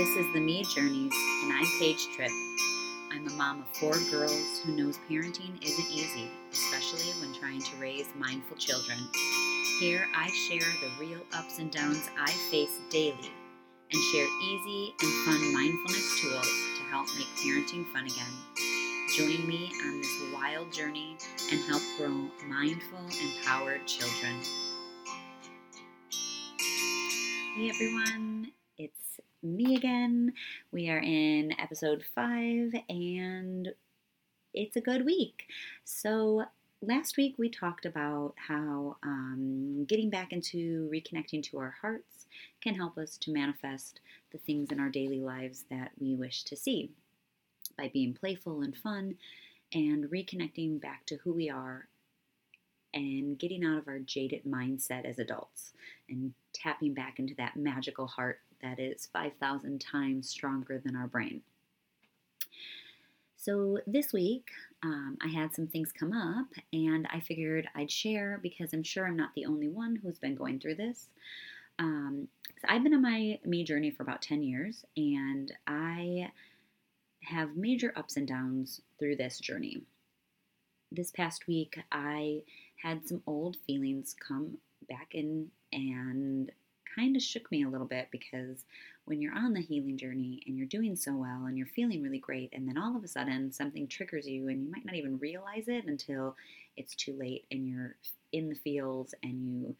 This is the Me Journeys, and I'm Paige Tripp. I'm a mom of four girls who knows parenting isn't easy, especially when trying to raise mindful children. Here I share the real ups and downs I face daily and share easy and fun mindfulness tools to help make parenting fun again. Join me on this wild journey and help grow mindful, empowered children. Hey everyone, it's me again. We are in episode five and it's a good week. So, last week we talked about how um, getting back into reconnecting to our hearts can help us to manifest the things in our daily lives that we wish to see by being playful and fun and reconnecting back to who we are and getting out of our jaded mindset as adults and tapping back into that magical heart that is 5,000 times stronger than our brain. So, this week um, I had some things come up and I figured I'd share because I'm sure I'm not the only one who's been going through this. Um, so I've been on my me journey for about 10 years and I have major ups and downs through this journey. This past week, I had some old feelings come back in and kind of shook me a little bit because when you're on the healing journey and you're doing so well and you're feeling really great, and then all of a sudden something triggers you and you might not even realize it until it's too late and you're in the fields and you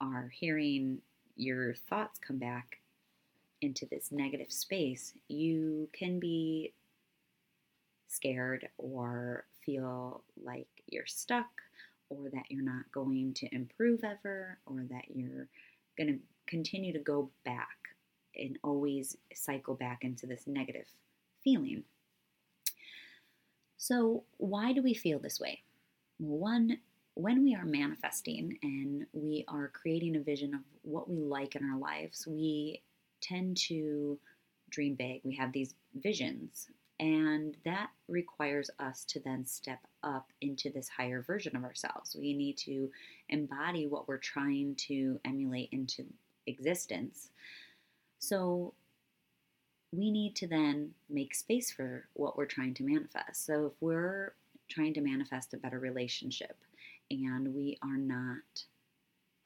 are hearing your thoughts come back into this negative space, you can be scared or feel like you're stuck or that you're not going to improve ever or that you're going to continue to go back and always cycle back into this negative feeling. So, why do we feel this way? One, when we are manifesting and we are creating a vision of what we like in our lives, we tend to dream big. We have these visions, and that requires us to then step up into this higher version of ourselves. We need to embody what we're trying to emulate into existence. So we need to then make space for what we're trying to manifest. So if we're trying to manifest a better relationship and we are not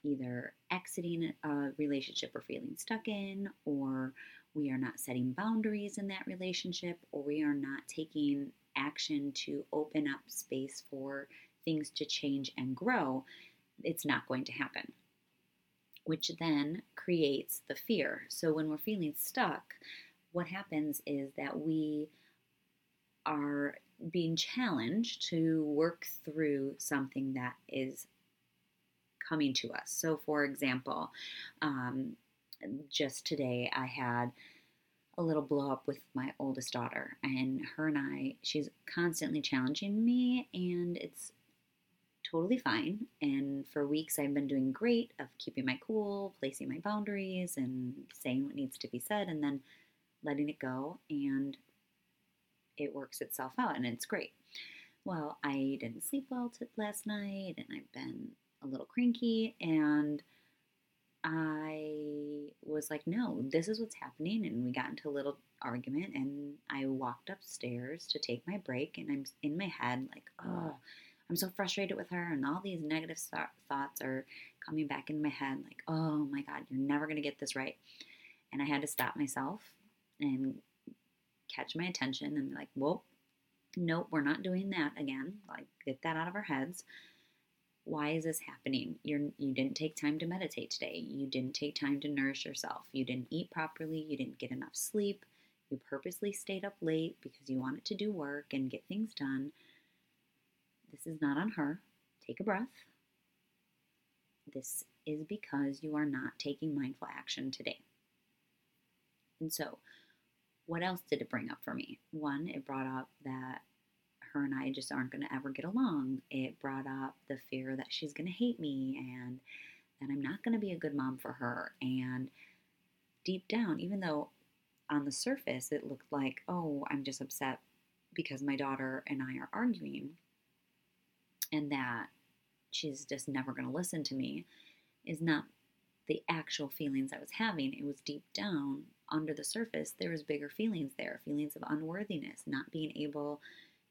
either exiting a relationship we're feeling stuck in, or we are not setting boundaries in that relationship, or we are not taking action to open up space for things to change and grow, it's not going to happen which then creates the fear. So when we're feeling stuck, what happens is that we are being challenged to work through something that is coming to us. So, for example, um, just today I had a little blow up with my oldest daughter, and her and I, she's constantly challenging me, and it's totally fine. And for weeks, I've been doing great of keeping my cool, placing my boundaries, and saying what needs to be said, and then letting it go. And it works itself out, and it's great. Well, I didn't sleep well t- last night, and I've been a little cranky, and I was like, no, this is what's happening. And we got into a little argument, and I walked upstairs to take my break, and I'm in my head, like, oh, I'm so frustrated with her, and all these negative th- thoughts are coming back in my head like, oh my God, you're never going to get this right. And I had to stop myself and catch my attention and be like, whoa, nope, we're not doing that again. Like, get that out of our heads. Why is this happening? You're, you didn't take time to meditate today. You didn't take time to nourish yourself. You didn't eat properly. You didn't get enough sleep. You purposely stayed up late because you wanted to do work and get things done this is not on her. Take a breath. This is because you are not taking mindful action today. And so, what else did it bring up for me? One, it brought up that her and I just aren't going to ever get along. It brought up the fear that she's going to hate me and that I'm not going to be a good mom for her. And deep down, even though on the surface it looked like, oh, I'm just upset because my daughter and I are arguing, and that she's just never going to listen to me is not the actual feelings I was having. It was deep down under the surface, there was bigger feelings there feelings of unworthiness, not being able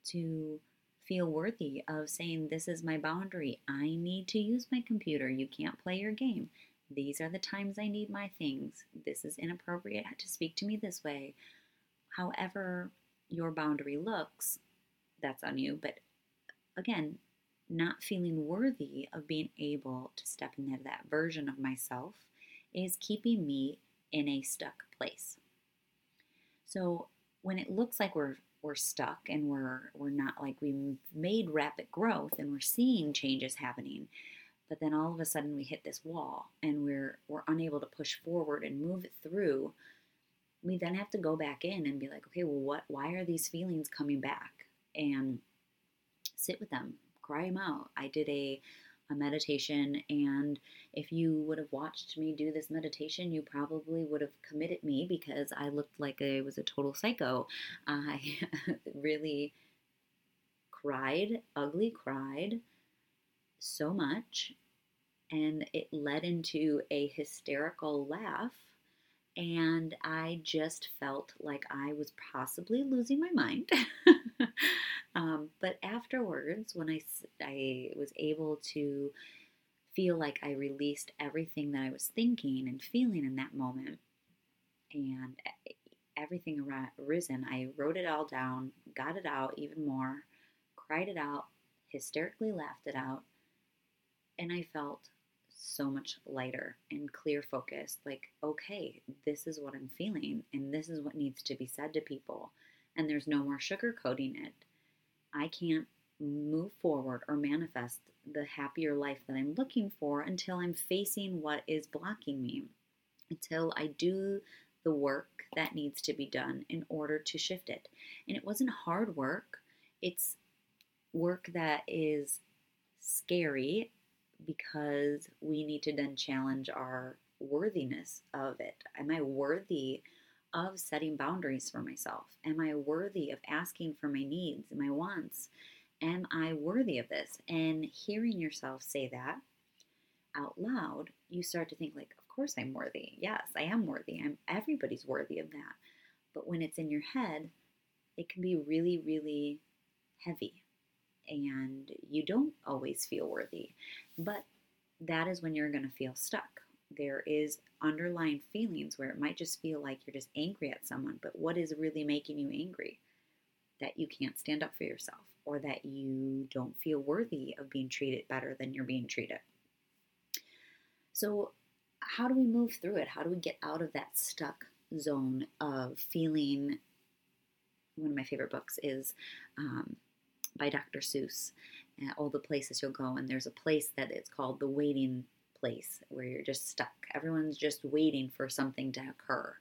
to feel worthy of saying, This is my boundary. I need to use my computer. You can't play your game. These are the times I need my things. This is inappropriate to speak to me this way. However, your boundary looks, that's on you. But again, not feeling worthy of being able to step into that version of myself is keeping me in a stuck place. So when it looks like we're we're stuck and we're we're not like we made rapid growth and we're seeing changes happening, but then all of a sudden we hit this wall and we're we're unable to push forward and move it through. We then have to go back in and be like, okay, well, what? Why are these feelings coming back? And sit with them, cry them out. I did a a meditation. And if you would have watched me do this meditation, you probably would have committed me because I looked like I was a total psycho. I really cried, ugly cried so much. And it led into a hysterical laugh. And I just felt like I was possibly losing my mind. Um, but afterwards, when I, I was able to feel like I released everything that I was thinking and feeling in that moment, and everything arisen, I wrote it all down, got it out even more, cried it out, hysterically laughed it out, and I felt so much lighter and clear focused. Like, okay, this is what I'm feeling, and this is what needs to be said to people, and there's no more sugarcoating it. I can't move forward or manifest the happier life that I'm looking for until I'm facing what is blocking me, until I do the work that needs to be done in order to shift it. And it wasn't hard work, it's work that is scary because we need to then challenge our worthiness of it. Am I worthy of setting boundaries for myself? Am I worthy of asking for my needs and my wants? Am I worthy of this? And hearing yourself say that out loud, you start to think like, of course I'm worthy. Yes, I am worthy. I'm everybody's worthy of that. But when it's in your head, it can be really, really heavy. And you don't always feel worthy. But that is when you're going to feel stuck there is underlying feelings where it might just feel like you're just angry at someone, but what is really making you angry? That you can't stand up for yourself or that you don't feel worthy of being treated better than you're being treated. So, how do we move through it? How do we get out of that stuck zone of feeling? One of my favorite books is um, by Dr. Seuss, uh, All the Places You'll Go, and there's a place that it's called the Waiting place where you're just stuck. Everyone's just waiting for something to occur.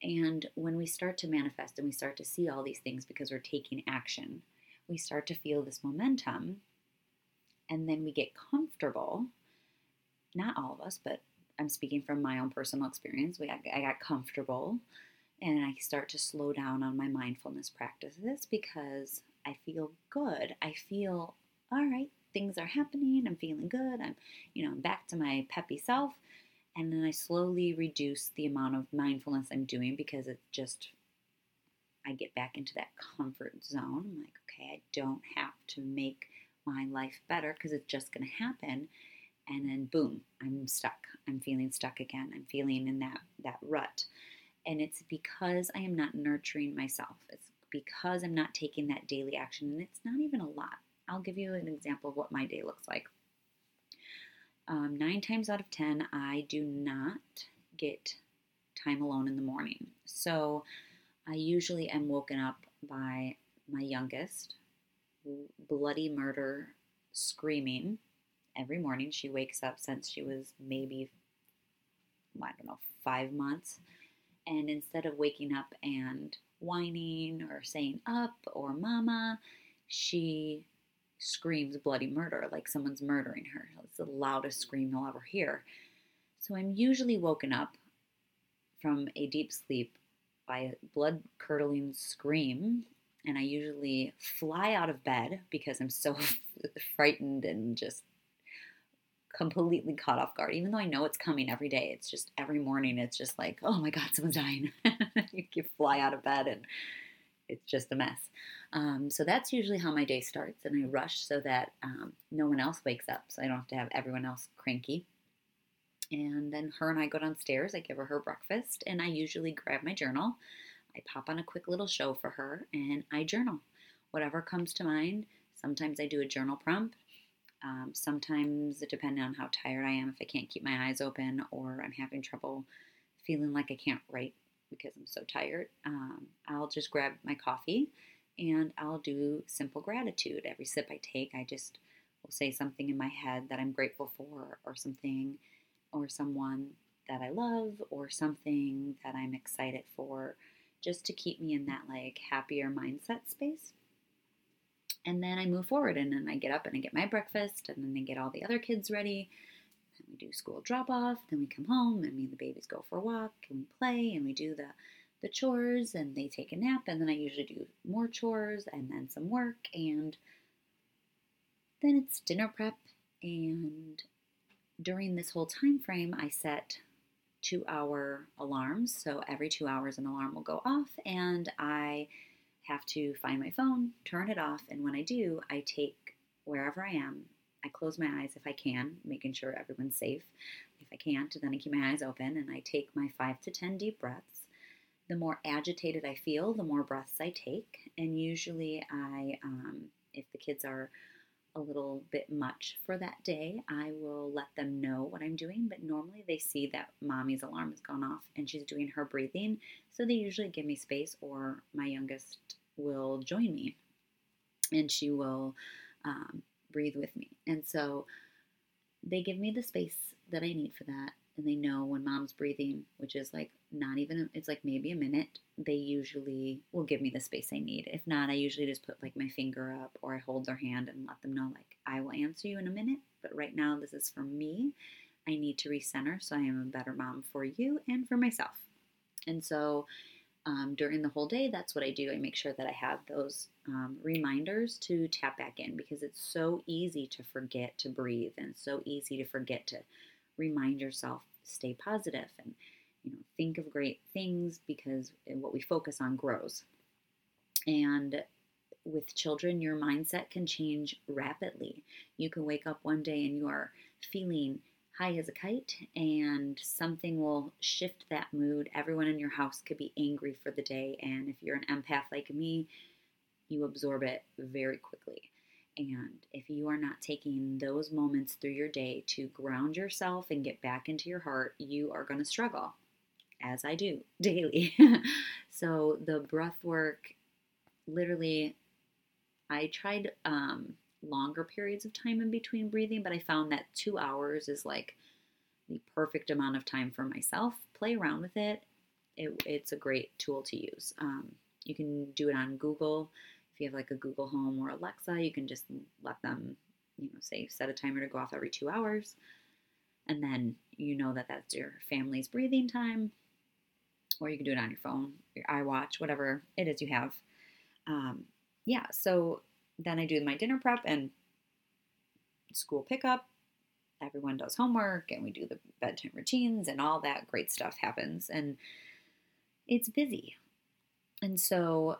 And when we start to manifest and we start to see all these things because we're taking action, we start to feel this momentum and then we get comfortable. Not all of us, but I'm speaking from my own personal experience. We, I got comfortable and I start to slow down on my mindfulness practices because I feel good. I feel, all right, things are happening. I'm feeling good. I'm, you know, I'm back to my peppy self. And then I slowly reduce the amount of mindfulness I'm doing because it just, I get back into that comfort zone. I'm like, okay, I don't have to make my life better because it's just going to happen. And then boom, I'm stuck. I'm feeling stuck again. I'm feeling in that, that rut. And it's because I am not nurturing myself. It's because I'm not taking that daily action. And it's not even a lot. I'll give you an example of what my day looks like. Um, nine times out of ten, I do not get time alone in the morning. So I usually am woken up by my youngest, bloody murder, screaming every morning. She wakes up since she was maybe, I don't know, five months. And instead of waking up and whining or saying up or mama, she screams bloody murder, like someone's murdering her. It's the loudest scream you'll ever hear. So I'm usually woken up from a deep sleep by a blood curdling scream. And I usually fly out of bed because I'm so frightened and just completely caught off guard. Even though I know it's coming every day, it's just every morning, it's just like, oh my God, someone's dying. you fly out of bed and it's just a mess. Um, so that's usually how my day starts, and I rush so that um, no one else wakes up, so I don't have to have everyone else cranky. And then her and I go downstairs. I give her her breakfast, and I usually grab my journal. I pop on a quick little show for her, and I journal whatever comes to mind. Sometimes I do a journal prompt. Um, sometimes, depending on how tired I am, if I can't keep my eyes open or I'm having trouble feeling like I can't write because I'm so tired, um, I'll just grab my coffee and I'll do simple gratitude. Every sip I take, I just will say something in my head that I'm grateful for, or something, or someone that I love, or something that I'm excited for, just to keep me in that like happier mindset space. And then I move forward, and then I get up and I get my breakfast, and then I get all the other kids ready. We do school drop off, then we come home, and me and the babies go for a walk, and we play, and we do the the chores and they take a nap and then I usually do more chores and then some work and then it's dinner prep. And during this whole time frame I set 2 hour alarms. So every 2 hours an alarm will go off and I have to find my phone, turn it off. And when I do I take wherever I am I close my eyes if I can, making sure everyone's safe. If I can't, then I keep my eyes open and I take my 5 to 10 deep breaths the more agitated I feel, the more breaths I take. And usually, I, um, if the kids are a little bit much for that day, I will let them know what I'm doing. But normally, they see that mommy's alarm has gone off and she's doing her breathing. So they usually give me space, or my youngest will join me and she will um, breathe with me. And so they give me the space that I need for that and they know when mom's breathing, which is like not even, it's like maybe a minute, they usually will give me the space I need. If not, I usually just put like my finger up or I hold their hand and let them know, like, I will answer you in a minute, but right now this is for me. I need to recenter so I am a better mom for you and for myself. And so um, during the whole day, that's what I do. I make sure that I have those um, reminders to tap back in because it's so easy to forget to breathe and so easy to forget to remind yourself stay positive and you know think of great things because what we focus on grows and with children your mindset can change rapidly you can wake up one day and you are feeling high as a kite and something will shift that mood everyone in your house could be angry for the day and if you're an empath like me you absorb it very quickly and if you are not taking those moments through your day to ground yourself and get back into your heart, you are going to struggle, as I do daily. so the breath work, literally, I tried um, longer periods of time in between breathing, but I found that two hours is like the perfect amount of time for myself. Play around with it. it it's a great tool to use. Um, you can do it on Google if you have like a Google Home or Alexa, you can just let them, you know, say set a timer to go off every two hours. And then you know that that's your family's breathing time. Or you can do it on your phone, your iWatch, whatever it is you have. Um, yeah, so then I do my dinner prep and school pickup. Everyone does homework and we do the bedtime routines and all that great stuff happens. And it's busy. And so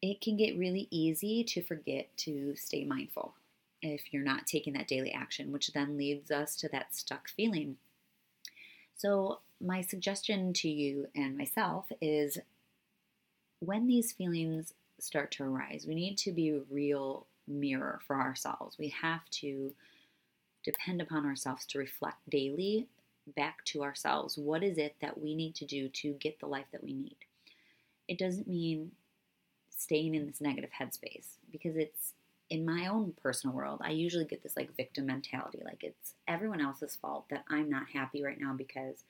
it can get really easy to forget to stay mindful if you're not taking that daily action, which then leads us to that stuck feeling. So, my suggestion to you and myself is when these feelings start to arise, we need to be a real mirror for ourselves. We have to depend upon ourselves to reflect daily back to ourselves. What is it that we need to do to get the life that we need? It doesn't mean staying in this negative headspace because it's in my own personal world, I usually get this like victim mentality like it's everyone else's fault that I'm not happy right now because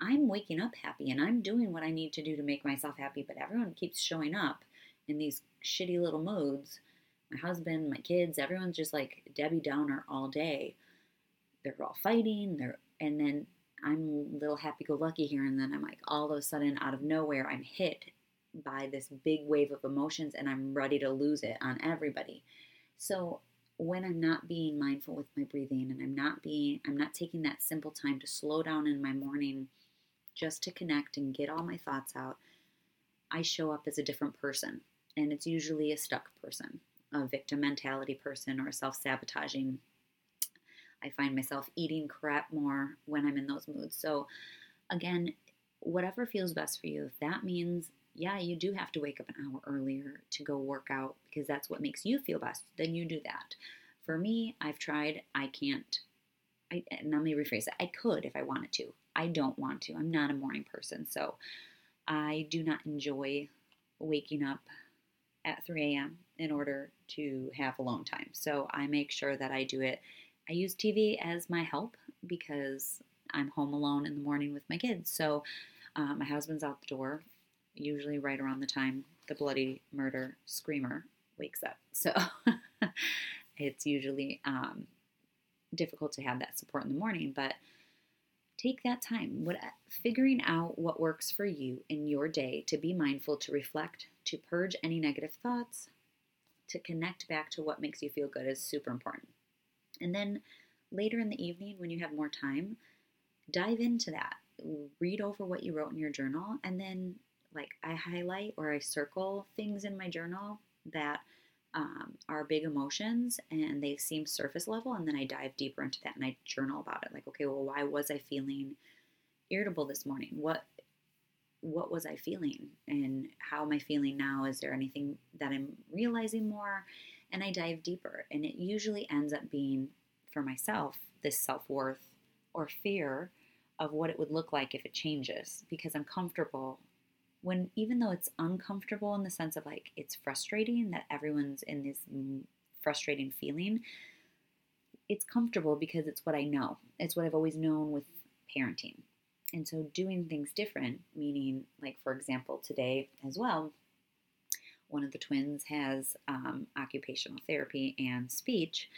I'm waking up happy and I'm doing what I need to do to make myself happy, but everyone keeps showing up in these shitty little moods. My husband, my kids, everyone's just like Debbie Downer all day. They're all fighting, they're and then I'm a little happy go lucky here, and then I'm like all of a sudden out of nowhere I'm hit by this big wave of emotions and I'm ready to lose it on everybody. So when I'm not being mindful with my breathing and I'm not being I'm not taking that simple time to slow down in my morning just to connect and get all my thoughts out, I show up as a different person. And it's usually a stuck person, a victim mentality person or a self-sabotaging. I find myself eating crap more when I'm in those moods. So again, whatever feels best for you, if that means yeah, you do have to wake up an hour earlier to go work out because that's what makes you feel best, then you do that. For me, I've tried, I can't. I, and let me rephrase it. I could if I wanted to. I don't want to. I'm not a morning person. So I do not enjoy waking up at 3 a.m. in order to have alone time. So I make sure that I do it. I use TV as my help because I'm home alone in the morning with my kids. So uh, my husband's out the door usually right around the time the bloody murder screamer wakes up. So it's usually um, difficult to have that support in the morning, but take that time what uh, figuring out what works for you in your day to be mindful to reflect to purge any negative thoughts to connect back to what makes you feel good is super important. And then later in the evening when you have more time dive into that. Read over what you wrote in your journal and then like I highlight or I circle things in my journal that um, are big emotions and they seem surface level, and then I dive deeper into that and I journal about it. Like, okay, well, why was I feeling irritable this morning? What what was I feeling, and how am I feeling now? Is there anything that I'm realizing more? And I dive deeper, and it usually ends up being for myself this self worth or fear of what it would look like if it changes because I'm comfortable when even though it's uncomfortable in the sense of like it's frustrating that everyone's in this frustrating feeling, it's comfortable because it's what I know. It's what I've always known with parenting. And so doing things different, meaning, like, for example, today as well, one of the twins has um, occupational therapy and speech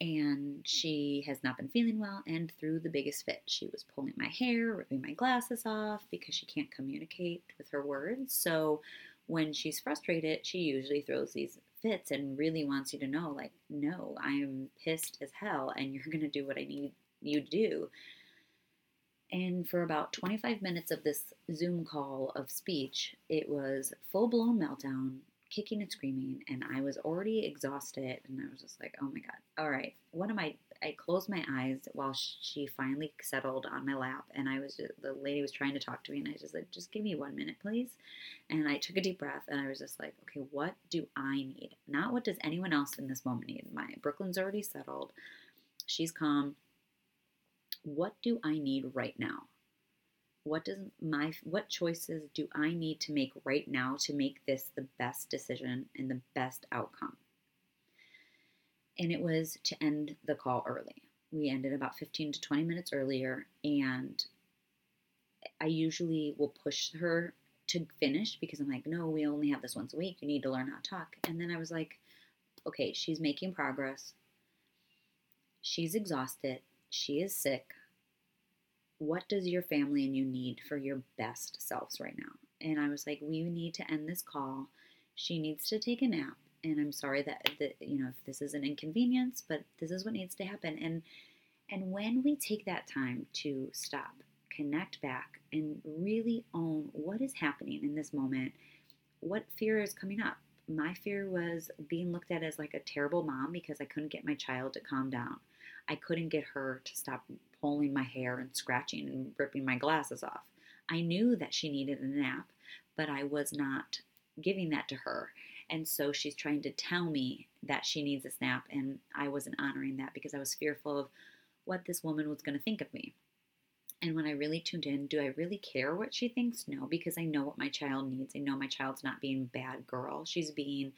and she has not been feeling well and threw the biggest fit. She was pulling my hair, ripping my glasses off because she can't communicate with her words. So when she's frustrated, she usually throws these fits and really wants you to know like, no, I'm pissed as hell and you're going to do what I need you to do. And for about 25 minutes of this Zoom call of speech, it was full blown meltdown, kicking and screaming and I was already exhausted and I was just like, oh my God, all right, One of my, I closed my eyes while she finally settled on my lap and I was just, the lady was trying to talk to me and I just like, just give me one minute, please. And I took a deep breath and I was just like, okay, what do I need? Not what does anyone else in this moment need? My Brooklyn's already settled. She's calm. What do I need right now? What does my what choices do I need to make right now to make this the best decision and the best outcome? And it was to end the call early. We ended about 15 to 20 minutes earlier and I usually will push her to finish because I'm like, no, we only have this once a week. You need to learn how to talk. And then I was like, okay, she's making progress. She's exhausted. She is sick what does your family and you need for your best selves right now? And I was like, we need to end this call. She needs to take a nap. And I'm sorry that, that you know, if this is an inconvenience, but this is what needs to happen. And and when we take that time to stop, connect back, and really own what is happening in this moment, what fear is coming up? My fear was being looked at as like a terrible mom because I couldn't get my child to calm down. I couldn't get her to stop pulling my hair and scratching and ripping my glasses off. I knew that she needed a nap, but I was not giving that to her. And so she's trying to tell me that she needs a nap, and I wasn't honoring that because I was fearful of what this woman was going to think of me. And when I really tuned in, do I really care what she thinks? No, because I know what my child needs. I know my child's not being bad girl. She's being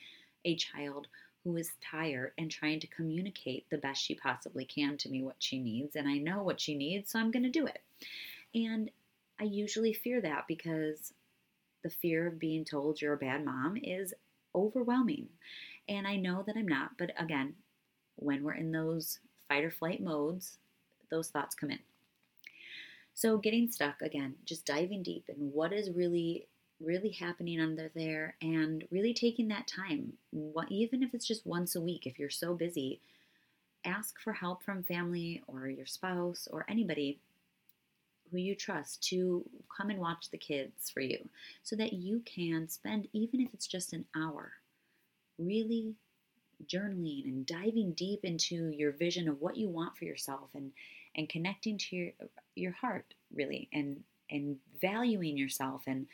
a child who is tired and trying to communicate the best she possibly can to me what she needs. And I know what she needs, so I'm going to do it. And I usually fear that because the fear of being told you're a bad mom is overwhelming. And I know that I'm not, but again, when we're in those fight or flight modes, those thoughts come in. So, getting stuck again, just diving deep in what is really really happening under there and really taking that time. What, even if it's just once a week if you're so busy ask for help from family or your spouse or anybody who you trust to come and watch the kids for you so that you can spend, even if it's just an hour, really journaling and diving deep into your vision of what you want for yourself and and connecting to your your heart really and and valuing yourself and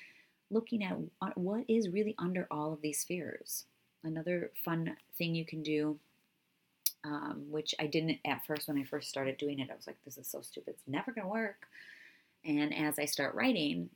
looking at what is really under all of these fears another fun thing you can do um, which i didn't at first when i first started doing it i was like this is so stupid it's never going to work and as i start writing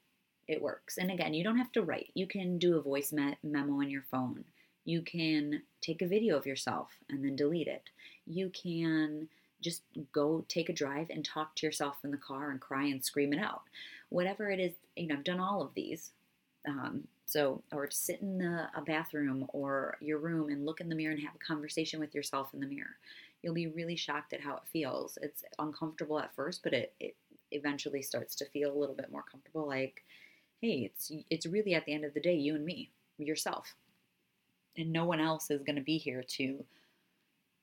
it works and again you don't have to write you can do a voice me- memo on your phone you can take a video of yourself and then delete it. You can just go take a drive and talk to yourself in the car and cry and scream it out. Whatever it is, you know, I've done all of these. Um, so, or to sit in the, a bathroom or your room and look in the mirror and have a conversation with yourself in the mirror. You'll be really shocked at how it feels. It's uncomfortable at first, but it, it eventually starts to feel a little bit more comfortable. Like, hey, it's it's really at the end of the day, you and me, yourself and no one else is going to be here to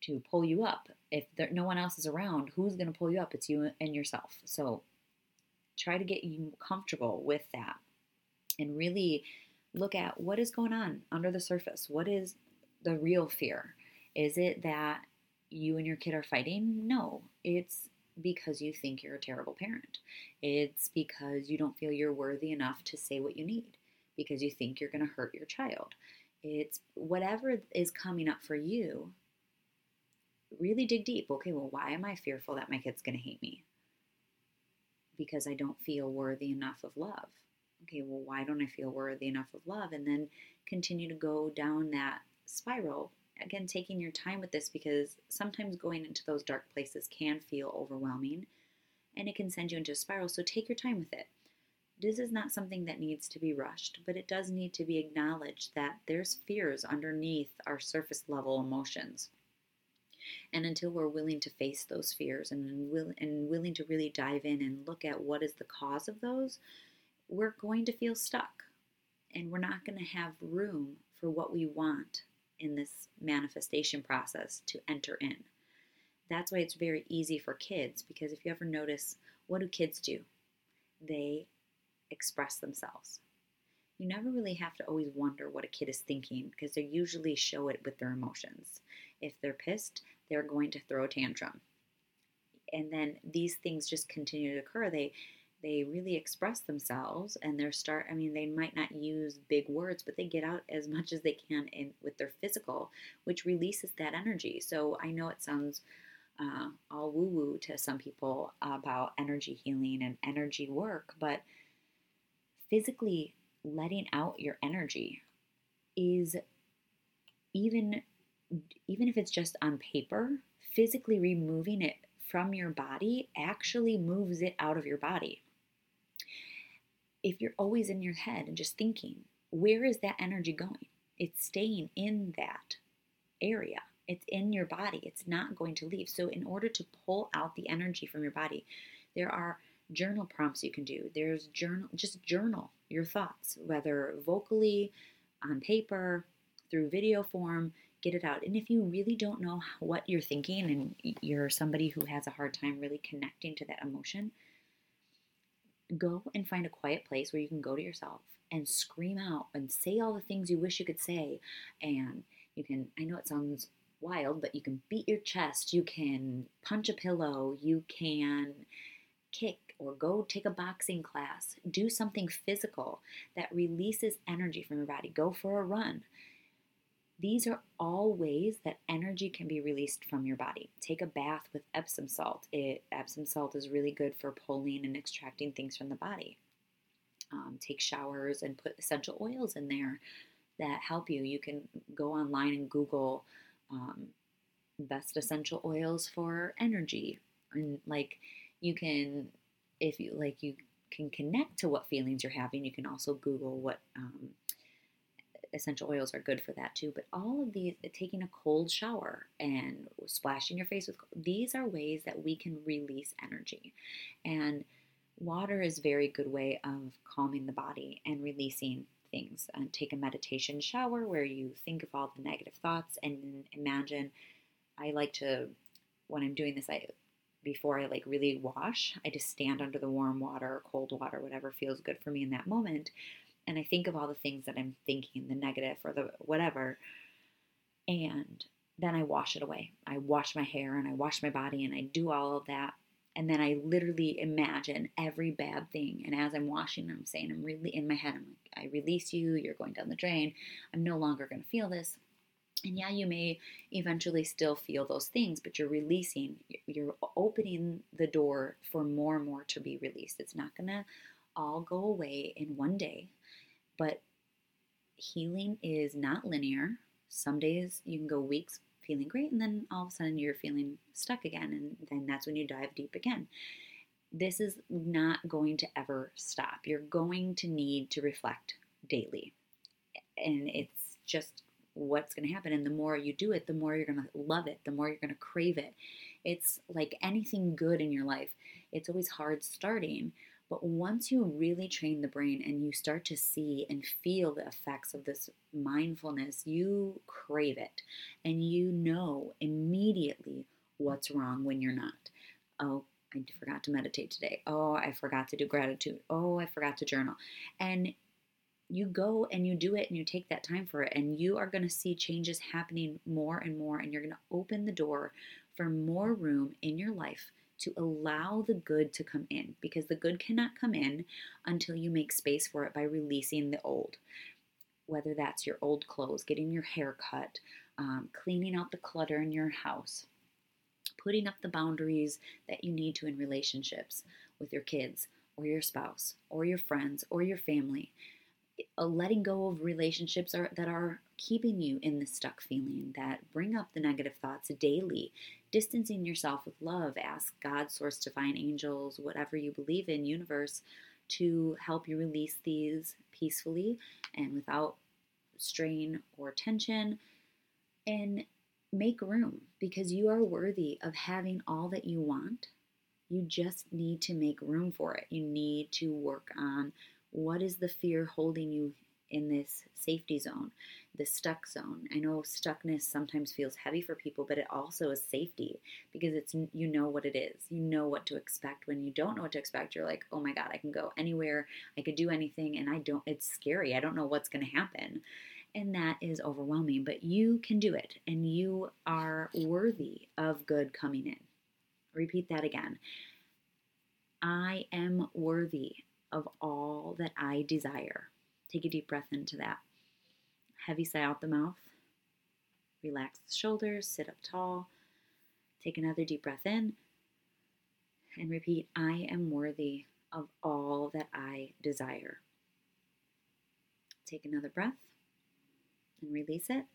to pull you up. If there, no one else is around, who's going to pull you up? It's you and yourself. So try to get you comfortable with that and really look at what is going on under the surface. What is the real fear? Is it that you and your kid are fighting? No, it's because you think you're a terrible parent. It's because you don't feel you're worthy enough to say what you need, because you think you're going to hurt your child. It's whatever is coming up for you. Really dig deep. Okay, well, why am I fearful that my kid's going to hate me? Because I don't feel worthy enough of love. Okay, well, why don't I feel worthy enough of love? And then continue to go down that spiral. Again, taking your time with this because sometimes going into those dark places can feel overwhelming and it can send you into a spiral. So take your time with it this is not something that needs to be rushed, but it does need to be acknowledged that there's fears underneath our surface level emotions. And until we're willing to face those fears and, will, and willing to really dive in and look at what is the cause of those, we're going to feel stuck. And we're not going to have room for what we want in this manifestation process to enter in. That's why it's very easy for kids because if you ever notice, what do kids do? They express themselves. You never really have to always wonder what a kid is thinking because they usually show it with their emotions. If they're pissed, they're going to throw a tantrum. And then these things just continue to occur. They they really express themselves and they're start i mean they might not use big words but they get out as much as they can in with their physical which releases that energy so i know it sounds uh, all woo woo to some people about energy healing and energy work but physically letting out your energy is even even if it's just on paper, physically removing it from your body actually moves it out of your body. If you're always in your head and just thinking, where is that energy going? It's staying in that area. It's in your body. It's not going to leave. So, in order to pull out the energy from your body, there are journal prompts you can do. There's journal, just journal your thoughts, whether vocally, on paper, through video form, get it out. And if you really don't know what you're thinking and you're somebody who has a hard time really connecting to that emotion, go and find a quiet place where you can go to yourself and scream out and say all the things you wish you could say. And you can, I know it sounds wild, but you can beat your chest, you can punch a pillow, you can kick or go take a boxing class. Do something physical that releases energy from your body. Go for a run. These are all ways that energy can be released from your body. Take a bath with Epsom salt. It, Epsom salt is really good for pulling and extracting things from the body. Um, take showers and put essential oils in there that help you. You can go online and Google um, best essential oils for energy. And like you can if you like you can connect to what feelings you're having you can also google what um, essential oils are good for that too but all of these taking a cold shower and splashing your face with these are ways that we can release energy and water is a very good way of calming the body and releasing things and take a meditation shower where you think of all the negative thoughts and imagine i like to when I'm doing this, I before I like really wash, I just stand under the warm water or cold water, whatever feels good for me in that moment. And I think of all the things that I'm thinking, the negative or the whatever. And then I wash it away. I wash my hair and I wash my body and I do all of that. And then I literally imagine every bad thing. And as I'm washing, I'm saying, I'm really in my head, I'm like, I release you, you're going down the drain. I'm no longer going to feel this. And yeah, you may eventually still feel those things, but you're releasing, you're opening the door for more and more to be released. It's not going to all go away in one day, but healing is not linear. Some days you can go weeks feeling great, and then all of a sudden you're feeling stuck again, and then that's when you dive deep again. This is not going to ever stop. You're going to need to reflect daily. And it's just what's going to happen. And the more you do it, the more you're going to love it, the more you're going to crave it. It's like anything good in your life, it's always hard starting. But once you really train the brain and you start to see and feel the effects of this mindfulness, you crave it and you know immediately what's wrong when you're not. Oh, I forgot to meditate today. Oh, I forgot to do gratitude. Oh, I forgot to journal. And you go and you do it and you take that time for it and you are going to see changes happening more and more and you're going to open the door for more room in your life to allow the good to come in because the good cannot come in until you make space for it by releasing the old. Whether that's your old clothes getting your hair cut um, cleaning out the clutter in your house putting up the boundaries that you need to in relationships with your kids or your spouse or your friends or your family. A letting go of relationships are, that are keeping you in the stuck feeling, that bring up the negative thoughts daily, distancing yourself with love. Ask God, source, divine angels, whatever you believe in, universe, to help you release these peacefully and without strain or tension. And make room because you are worthy of having all that you want. You just need to make room for it. You need to work on what is the fear holding you in this safety zone, the stuck zone? I know stuckness sometimes feels heavy for people, but it also is safety because it's you know what it is. You know what to expect. When you don't know what to expect, you're like, "Oh my god, I can go anywhere. I could do anything and I don't it's scary. I don't know what's going to happen." And that is overwhelming, but you can do it and you are worthy of good coming in. Repeat that again. I am worthy of all that I desire. Take a deep breath into that. Heavy sigh out the mouth. Relax the shoulders, sit up tall. Take another deep breath in and repeat I am worthy of all that I desire. Take another breath and release it.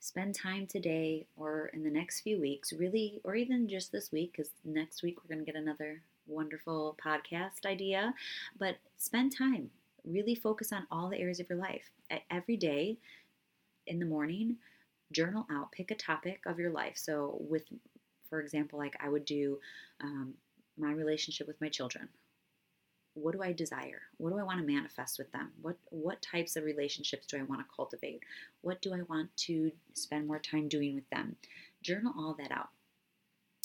Spend time today or in the next few weeks, really, or even just this week, because next week we're going to get another wonderful podcast idea, but spend time. Really focus on all the areas of your life. Every day in the morning, journal out, pick a topic of your life. So, with, for example, like I would do um, my relationship with my children. What do I desire? What do I want to manifest with them? What what types of relationships do I want to cultivate? What do I want to spend more time doing with them? Journal all that out.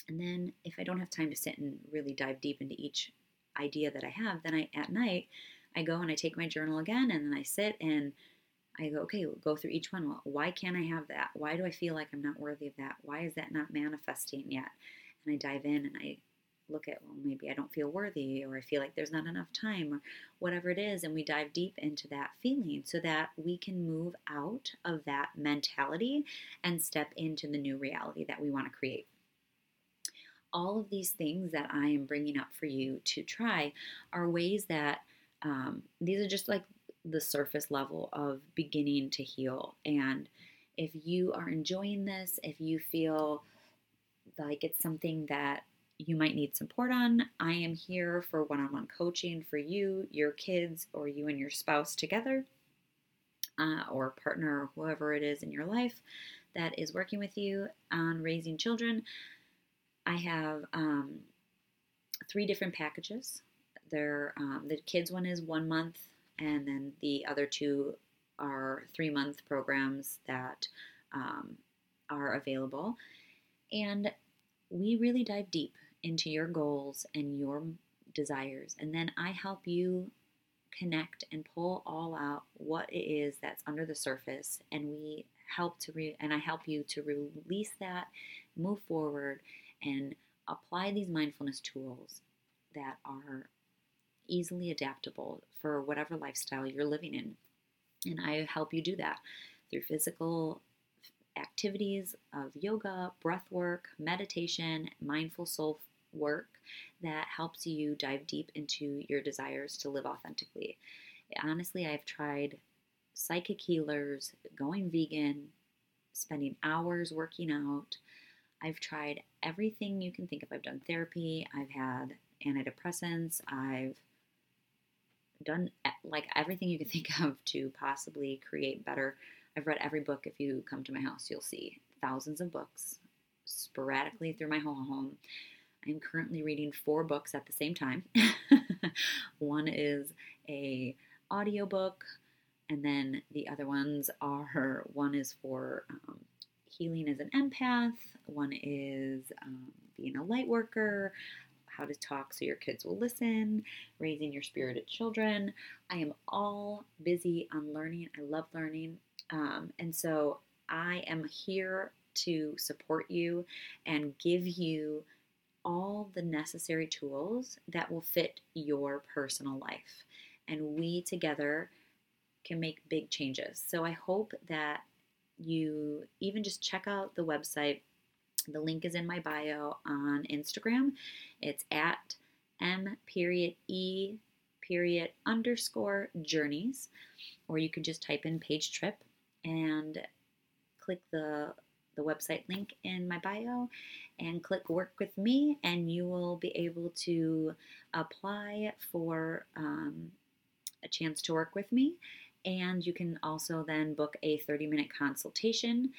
And then if I don't have time to sit and really dive deep into each idea that I have, then I at night I go and I take my journal again and then I sit and I go, okay, we'll go through each one. Well, why can't I have that? Why do I feel like I'm not worthy of that? Why is that not manifesting yet? And I dive in and I look at, well, maybe I don't feel worthy or I feel like there's not enough time or whatever it is. And we dive deep into that feeling so that we can move out of that mentality and step into the new reality that we want to create all of these things that I am bringing up for you to try are ways that um, these are just like the surface level of beginning to heal. And if you are enjoying this, if you feel like it's something that you might need support on, I am here for one on one coaching for you, your kids, or you and your spouse together, uh, or partner, or whoever it is in your life that is working with you on raising children. I have um, three different packages. They're, um, the kids one is one month, and then the other two are three month programs that um, are available. And we really dive deep into your goals and your desires. And then I help you connect and pull all out what it is that's under the surface. And we help to, re- and I help you to release that, move forward, and apply these mindfulness tools that are easily adaptable for whatever lifestyle you're living in. And I help you do that through physical activities of yoga, breath work, meditation, mindful soul work that helps you dive deep into your desires to live authentically. Honestly, I've tried psychic healers, going vegan, spending hours working out. I've tried everything you can think of. I've done therapy, I've had antidepressants, I've done like everything you can think of to possibly create better. I've read every book. If you come to my house, you'll see thousands of books sporadically through my whole home. I'm currently reading four books at the same time. One is a audiobook, and then the other ones are one is for um, healing as an empath, one is um, being a light worker, how to talk so your kids will listen, raising your spirited children. I am all busy on learning. I love learning. Um, and so I am here to support you and give you all the necessary tools that will fit your personal life. And we together can make big changes. So I hope that you even just check out the website. The link is in my bio on Instagram. It's at M period E period underscore journeys, or you can just type in page trip and click the the website link in my bio and click work with me and you will be able to apply for um, a chance to work with me and you can also then book a 30 minute consultation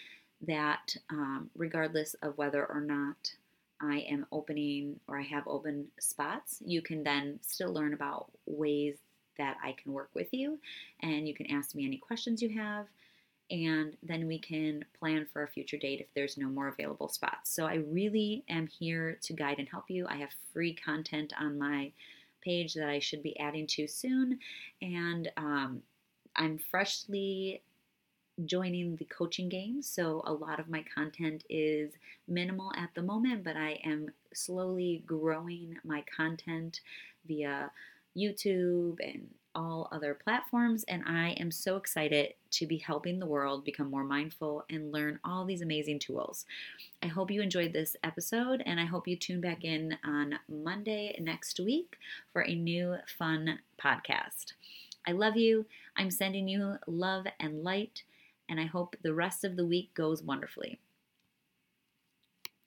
that, um, regardless of whether or not I am opening or I have open spots, you can then still learn about ways that I can work with you. And you can ask me any questions you have. And then we can plan for a future date if there's no more available spots. So I really am here to guide and help you. I have free content on my page that I should be adding to soon. And um, I'm freshly joining the coaching game, so a lot of my content is minimal at the moment, but I am slowly growing my content via YouTube and all other platforms. And I am so excited to be helping the world become more mindful and learn all these amazing tools. I hope you enjoyed this episode, and I hope you tune back in on Monday next week for a new fun podcast. I love you. I'm sending you love and light, and I hope the rest of the week goes wonderfully.